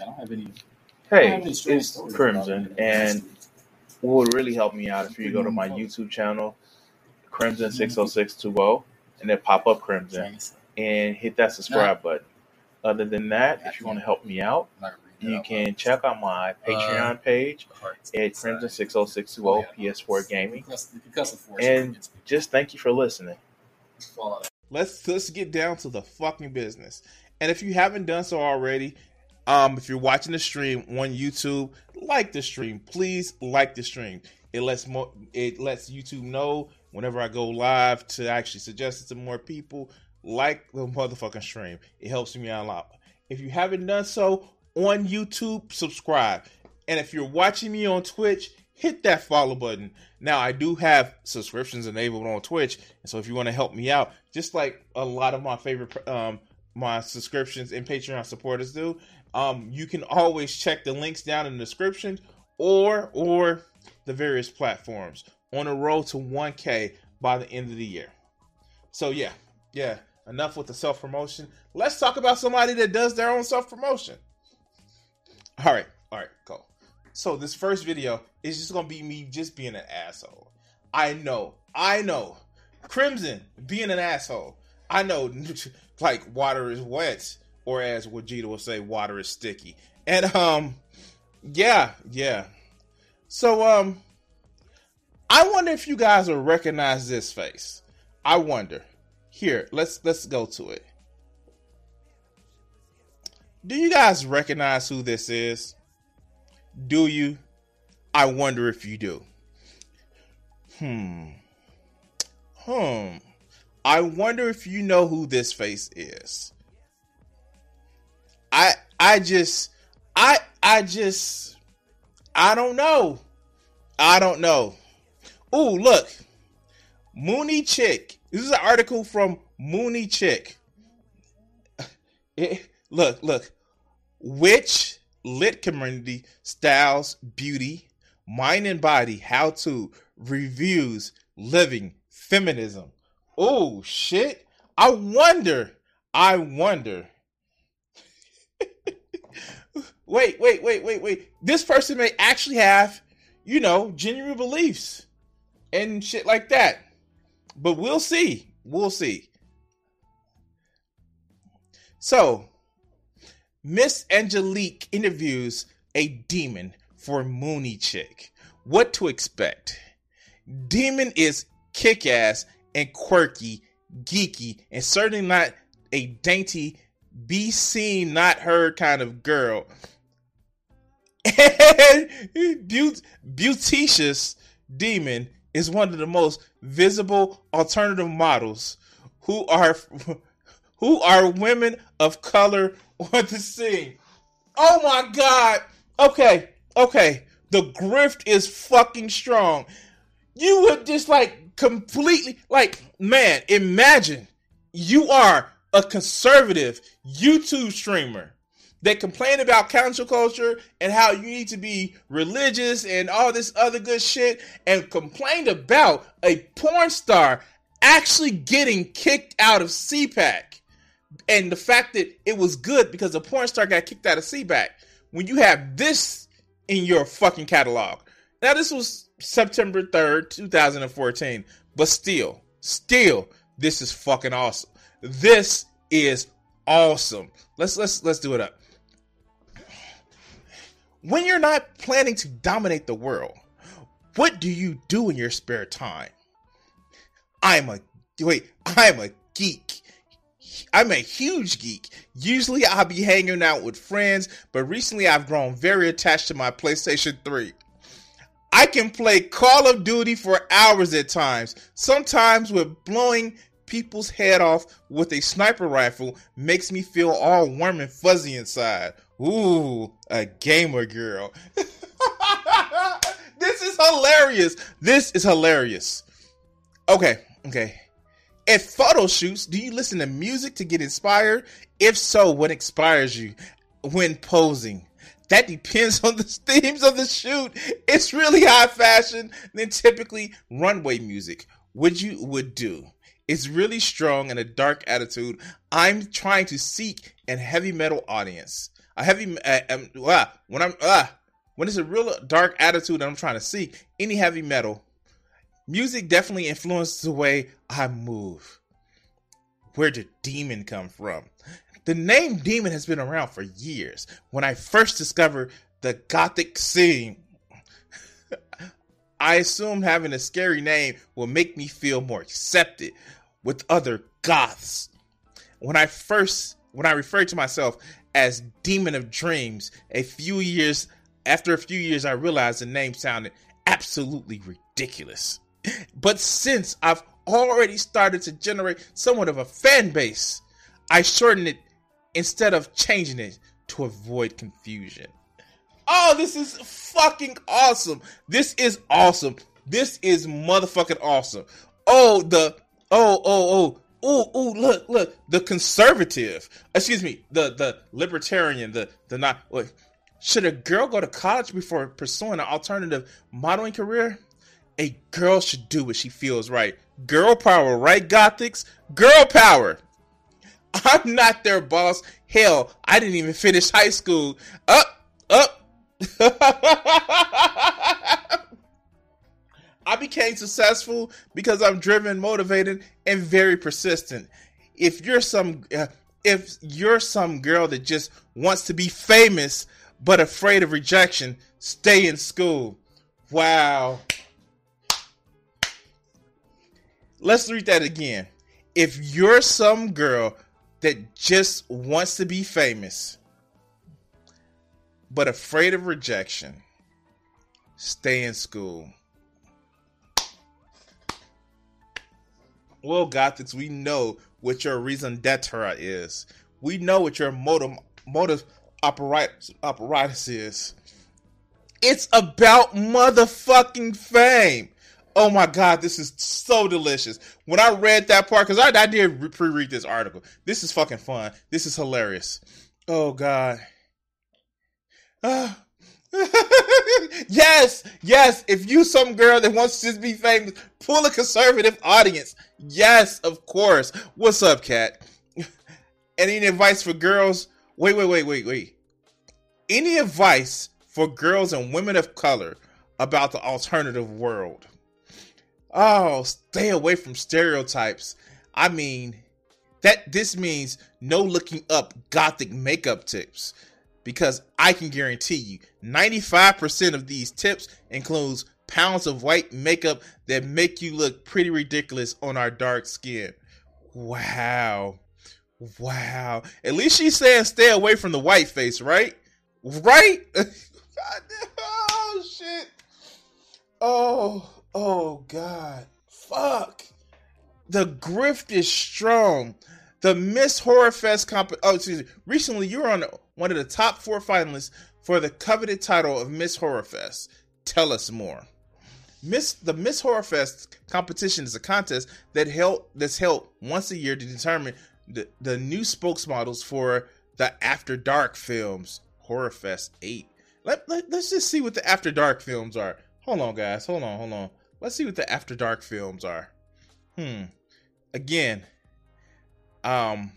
I don't have any. Hey, it's Crimson, and what would really help me out if you go to my YouTube channel, Crimson six oh six two oh, and then pop up Crimson and hit that subscribe button. Other than that, if you want to help me out, you can check out my Patreon page at Crimson six oh six two oh PS4 Gaming, and just thank you for listening. Let's let's get down to the fucking business. And if you haven't done so already, um, if you're watching the stream on YouTube, like the stream. Please like the stream. It lets more. It lets YouTube know whenever I go live to actually suggest it to more people. Like the motherfucking stream. It helps me out a lot. If you haven't done so on YouTube, subscribe. And if you're watching me on Twitch, hit that follow button. Now I do have subscriptions enabled on Twitch, and so if you want to help me out, just like a lot of my favorite um my subscriptions and Patreon supporters do, um, you can always check the links down in the description or or the various platforms on a road to 1K by the end of the year. So yeah, yeah. Enough with the self promotion. Let's talk about somebody that does their own self promotion. All right, all right, go. So this first video is just gonna be me just being an asshole. I know, I know. Crimson being an asshole. I know, like water is wet or as Vegeta will say, water is sticky. And um, yeah, yeah. So um, I wonder if you guys will recognize this face. I wonder. Here, let's let's go to it. Do you guys recognize who this is? Do you? I wonder if you do. Hmm. Hmm. I wonder if you know who this face is. I I just I I just I don't know. I don't know. Oh, look. Mooney Chick. This is an article from Mooney Chick. It, look, look. Which lit community styles beauty, mind and body, how to reviews living feminism. Oh shit. I wonder. I wonder wait, wait, wait, wait, wait. This person may actually have, you know, genuine beliefs and shit like that. But we'll see. We'll see. So, Miss Angelique interviews a demon for Mooney Chick. What to expect? Demon is kick ass and quirky, geeky, and certainly not a dainty be seen, not heard kind of girl. And Beaut- Beauticious Demon is one of the most visible alternative models who are who are women of color on the scene. Oh my god. Okay, okay. The grift is fucking strong. You would just like completely like man, imagine you are a conservative YouTube streamer that complain about cancel culture and how you need to be religious and all this other good shit and complained about a porn star actually getting kicked out of CPAC. And the fact that it was good because a porn star got kicked out of CPAC. When you have this in your fucking catalog. Now, this was September 3rd, 2014. But still, still, this is fucking awesome. This is awesome. Let's let's let's do it up. When you're not planning to dominate the world, what do you do in your spare time? I'm a wait, I'm a geek. I'm a huge geek. Usually I'll be hanging out with friends, but recently I've grown very attached to my PlayStation 3. I can play Call of Duty for hours at times, sometimes with blowing people's head off with a sniper rifle makes me feel all warm and fuzzy inside. Ooh, a gamer girl. this is hilarious. This is hilarious. Okay, okay. At photo shoots, do you listen to music to get inspired? If so, what inspires you when posing? That depends on the themes of the shoot. It's really high fashion than typically runway music. Would you would do? It's really strong and a dark attitude. I'm trying to seek a heavy metal audience. A heavy uh, when I'm uh, when it's a real dark attitude that I'm trying to seek. Any heavy metal Music definitely influences the way I move. Where did demon come from? The name demon has been around for years. When I first discovered the gothic scene, I assumed having a scary name will make me feel more accepted with other goths. When I first when I referred to myself as Demon of Dreams, a few years after a few years I realized the name sounded absolutely ridiculous. But since I've already started to generate somewhat of a fan base, I shortened it instead of changing it to avoid confusion. Oh, this is fucking awesome. This is awesome. This is motherfucking awesome. Oh, the oh, oh, oh. Oh, oh, look, look, the conservative. Excuse me, the the libertarian, the the not. Wait, should a girl go to college before pursuing an alternative modeling career? a girl should do what she feels right. Girl power, right, Gothix? Girl power. I'm not their boss. Hell, I didn't even finish high school. Up, up. I became successful because I'm driven, motivated, and very persistent. If you're some uh, if you're some girl that just wants to be famous but afraid of rejection, stay in school. Wow. Let's read that again. If you're some girl that just wants to be famous, but afraid of rejection, stay in school. Well, Gothix, we know what your raison d'etre is. We know what your motive motive apparatus is. It's about motherfucking fame. Oh my god, this is so delicious. When I read that part, because I, I did pre-read this article. This is fucking fun. This is hilarious. Oh god. Uh, yes, yes. If you some girl that wants to be famous, pull a conservative audience. Yes, of course. What's up, cat? Any advice for girls? Wait, wait, wait, wait, wait. Any advice for girls and women of color about the alternative world? Oh, stay away from stereotypes. I mean, that this means no looking up gothic makeup tips because I can guarantee you 95% of these tips includes pounds of white makeup that make you look pretty ridiculous on our dark skin. Wow. Wow. At least she's saying stay away from the white face, right? Right? oh shit. Oh. Oh God. Fuck. The grift is strong. The Miss Horror Fest comp oh excuse me. Recently you were on one of the top four finalists for the coveted title of Miss Horror Fest. Tell us more. Miss the Miss Horror Fest competition is a contest that held that's held once a year to determine the, the new spokesmodels for the After Dark films. Horror Fest 8. Let, let, let's just see what the After Dark films are. Hold on, guys. Hold on, hold on. Let's see what the After Dark films are. Hmm. Again, um,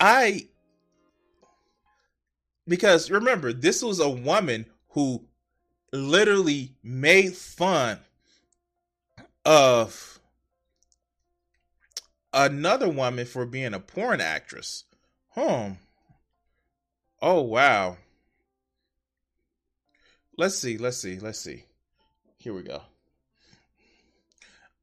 I because remember this was a woman who literally made fun of another woman for being a porn actress. Hmm. Oh wow. Let's see. Let's see. Let's see. Here we go.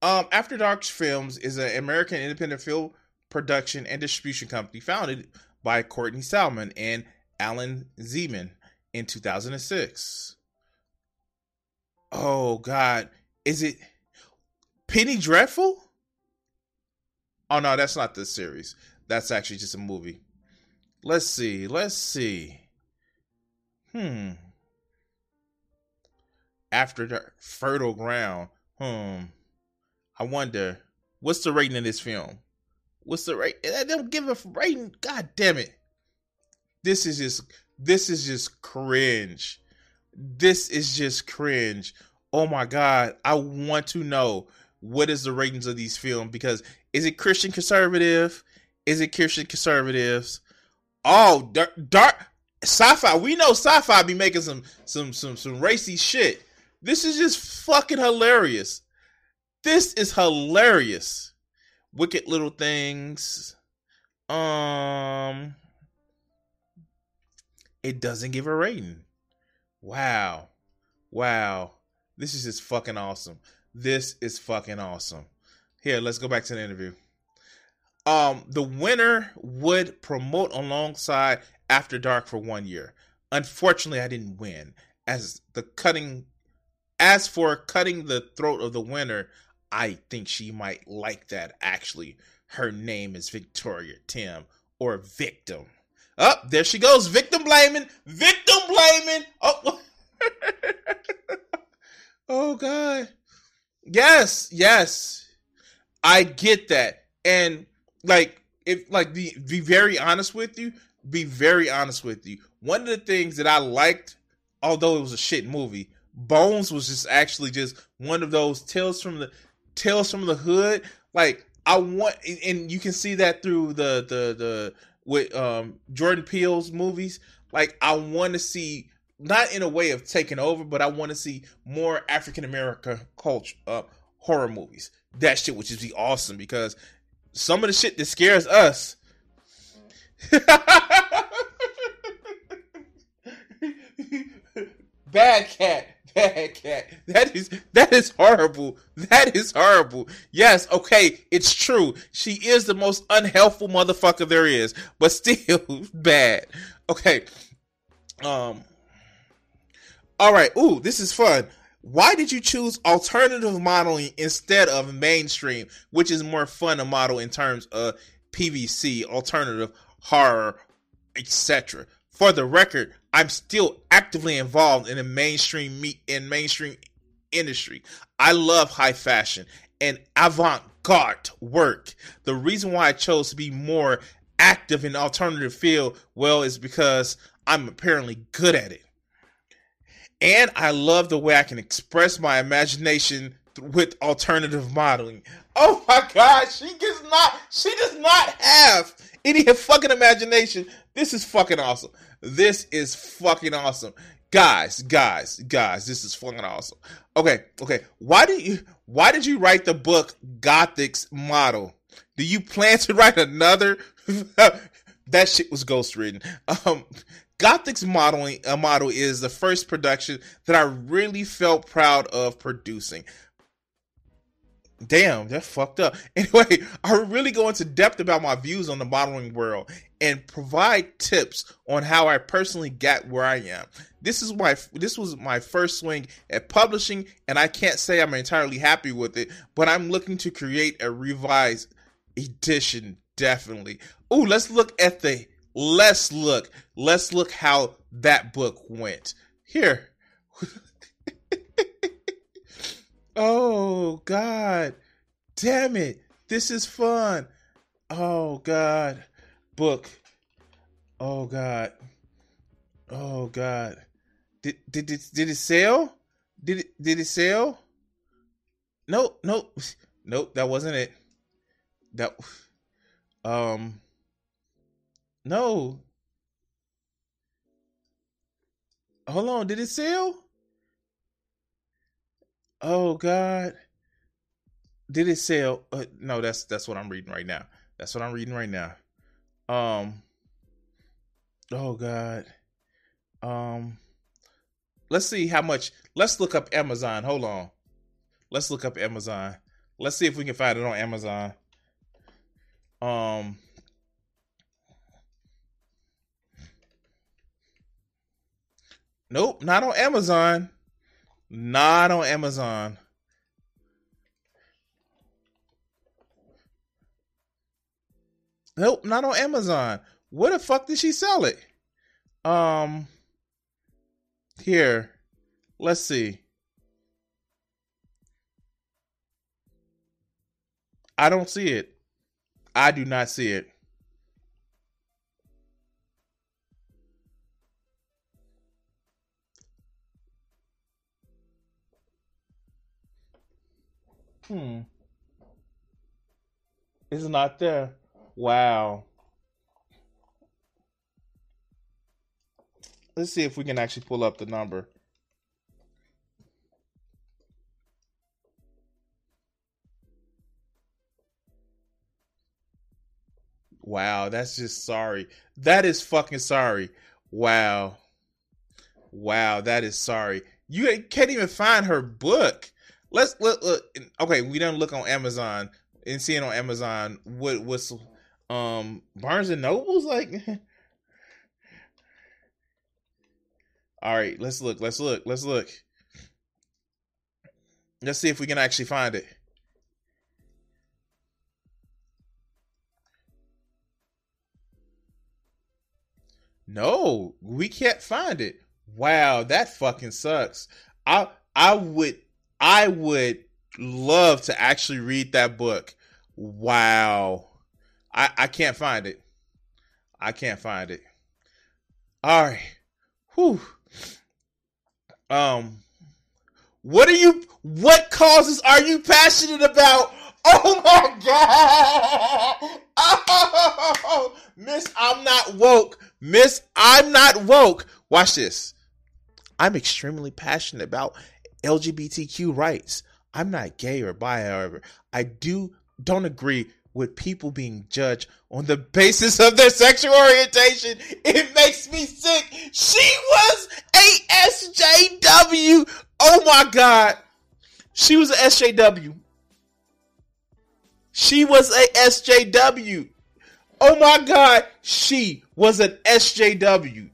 Um, After Dark Films is an American independent film production and distribution company founded by Courtney Solomon and Allan Zeman in 2006. Oh God, is it Penny Dreadful? Oh no, that's not the series. That's actually just a movie. Let's see. Let's see. Hmm. After the fertile ground. Hmm. I wonder what's the rating of this film? What's the rate? I don't give a rating. God damn it. This is just this is just cringe. This is just cringe. Oh my god. I want to know what is the ratings of these films because is it Christian conservative? Is it Christian conservatives? Oh, dark, dark sci-fi. We know sci-fi be making some some some some racy shit. This is just fucking hilarious. This is hilarious. Wicked little things. Um it doesn't give a rating. Wow. Wow. This is just fucking awesome. This is fucking awesome. Here, let's go back to the interview. Um, the winner would promote alongside After Dark for one year. Unfortunately, I didn't win. As the cutting as for cutting the throat of the winner, I think she might like that actually. Her name is Victoria Tim or Victim. Up oh, there she goes, victim blaming, victim blaming. Oh, oh God. Yes, yes. I get that. And like if like be be very honest with you, be very honest with you. One of the things that I liked, although it was a shit movie, Bones was just actually just one of those tales from the tales from the hood. Like I want, and you can see that through the the the with um Jordan Peele's movies. Like I want to see not in a way of taking over, but I want to see more African American culture uh, horror movies. That shit would just be awesome because some of the shit that scares us. Bad cat, bad cat. That is that is horrible. That is horrible. Yes, okay, it's true. She is the most unhelpful motherfucker there is, but still bad. Okay. Um All right. Ooh, this is fun. Why did you choose alternative modeling instead of mainstream, which is more fun to model in terms of PVC, alternative horror, etc. For the record, I'm still actively involved in the mainstream meat in mainstream industry. I love high fashion and avant-garde work. The reason why I chose to be more active in alternative field, well, is because I'm apparently good at it. And I love the way I can express my imagination with alternative modeling. Oh my god, she does not she does not have any fucking imagination. This is fucking awesome. This is fucking awesome. Guys, guys, guys, this is fucking awesome. Okay, okay. Why did you why did you write the book Gothic's Model? Do you plan to write another? that shit was ghost written. Um Gothic's modeling a model is the first production that I really felt proud of producing. Damn, that's fucked up. Anyway, I really go into depth about my views on the modeling world and provide tips on how I personally got where I am. This is my this was my first swing at publishing, and I can't say I'm entirely happy with it, but I'm looking to create a revised edition. Definitely. Oh, let's look at the let's look let's look how that book went. Here. Oh God. Damn it. This is fun. Oh God. Book. Oh God. Oh God. Did did it did it sell? Did it did it sell? Nope, nope. Nope, that wasn't it. That um no. Hold on, did it sell? Oh God. Did it sell? Uh, no, that's that's what I'm reading right now. That's what I'm reading right now. Um. Oh God. Um. Let's see how much. Let's look up Amazon. Hold on. Let's look up Amazon. Let's see if we can find it on Amazon. Um. Nope, not on Amazon. Not on Amazon. Nope, not on Amazon. Where the fuck did she sell it? Um, here, let's see. I don't see it. I do not see it. Hmm. It's not there. Wow. Let's see if we can actually pull up the number. Wow, that's just sorry. That is fucking sorry. Wow. Wow, that is sorry. You can't even find her book. Let's look. look okay, we don't look on Amazon and seeing on Amazon what what's um Barnes and Noble's like. All right, let's look. Let's look. Let's look. Let's see if we can actually find it. No, we can't find it. Wow, that fucking sucks. I I would I would love to actually read that book. Wow. I I can't find it. I can't find it. All right. Whew. Um what are you what causes are you passionate about? Oh my god. Oh, Miss I'm not woke. Miss I'm not woke. Watch this. I'm extremely passionate about LGBTQ rights. I'm not gay or bi, however. I do don't agree with people being judged on the basis of their sexual orientation. It makes me sick. She was a SJW. Oh my God. She was a SJW. She was a SJW. Oh my God. She was an SJW.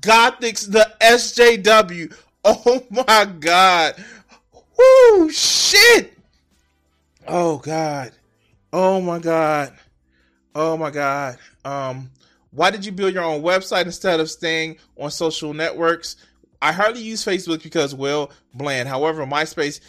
Gothix's the SJW. Oh my God. Whoo, shit. Oh God. Oh my God. Oh my God. Um, why did you build your own website instead of staying on social networks? I hardly use Facebook because, well, bland. However, MySpace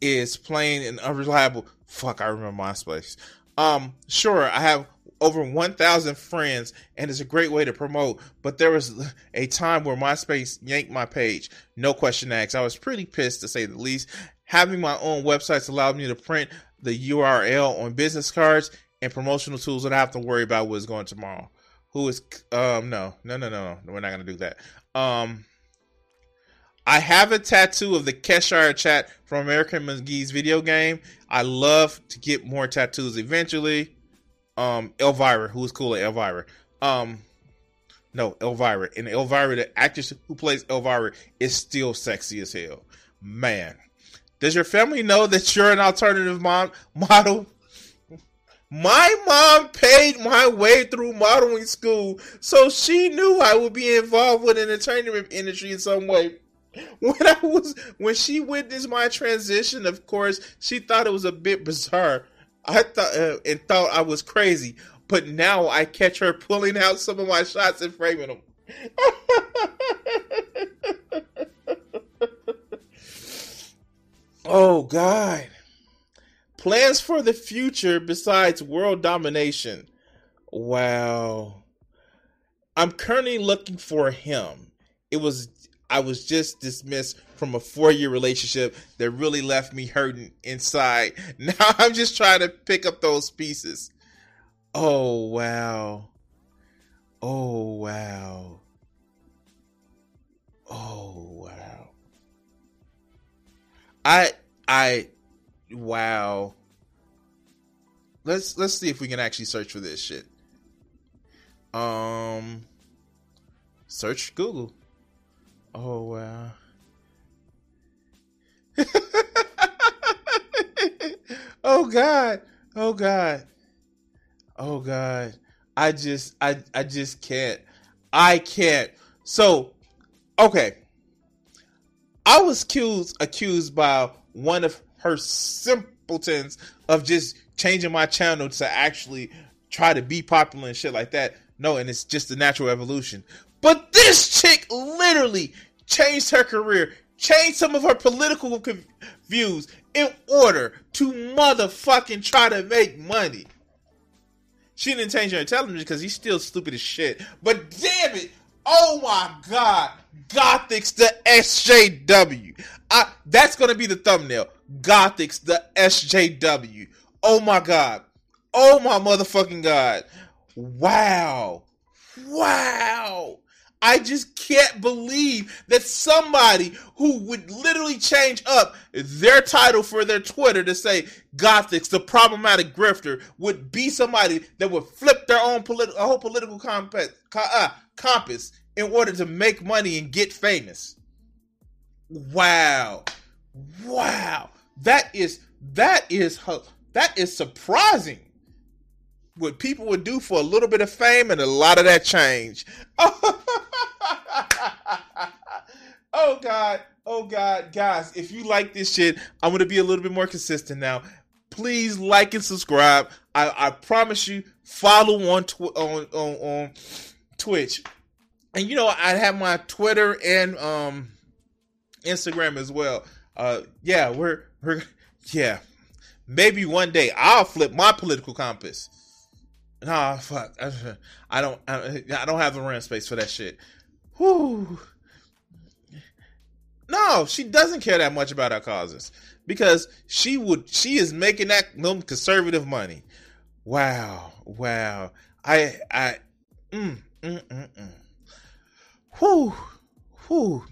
is plain and unreliable. Fuck, I remember MySpace. Um, sure, I have over 1,000 friends and it's a great way to promote, but there was a time where MySpace yanked my page. No question asked. I was pretty pissed to say the least. Having my own websites allowed me to print the URL on business cards and promotional tools that I have to worry about what's going tomorrow. Who is um no no no no no we're not gonna do that. Um I have a tattoo of the Cheshire chat from American McGee's video game. I love to get more tattoos eventually. Um Elvira, who is cool at Elvira. Um no, Elvira. And Elvira, the actress who plays Elvira, is still sexy as hell. Man. Does your family know that you're an alternative mom- model? My mom paid my way through modeling school, so she knew I would be involved with an entertainment industry in some way. When I was when she witnessed my transition, of course, she thought it was a bit bizarre. I thought uh, and thought I was crazy, but now I catch her pulling out some of my shots and framing them. Oh God. Plans for the future besides world domination. Wow. I'm currently looking for him. It was I was just dismissed from a four year relationship that really left me hurting inside. Now I'm just trying to pick up those pieces. Oh wow. Oh wow. Oh wow. I I wow. Let's let's see if we can actually search for this shit. Um search Google. Oh wow. oh god. Oh god. Oh god. I just I I just can't. I can't. So, okay. I was accused accused by one of her simpletons of just changing my channel to actually try to be popular and shit like that. no, and it's just the natural evolution. But this chick literally changed her career, changed some of her political views in order to motherfucking try to make money. She didn't change her intelligence because he's still stupid as shit. But damn it, oh my god, Gothix the SJW. I, that's gonna be the thumbnail. Gothix the SJW. Oh my god. Oh my motherfucking god. Wow. Wow. I just can't believe that somebody who would literally change up their title for their Twitter to say Gothix, the problematic grifter, would be somebody that would flip their own political, whole political compass, uh, compass in order to make money and get famous. Wow, wow, that is that is that is surprising what people would do for a little bit of fame and a lot of that change. oh God, oh God, guys, if you like this shit, I'm gonna be a little bit more consistent now. Please like and subscribe. I, I promise you, follow on tw- on, on on Twitch, and you know I have my Twitter and um Instagram as well. Uh, yeah, we're we're yeah. Maybe one day I'll flip my political compass Nah, fuck. I don't. I don't have the rent space for that shit. Whoo. No, she doesn't care that much about our causes because she would. She is making that conservative money. Wow, wow. I, I, mm, mm, mm, mm. Whoo, whoo.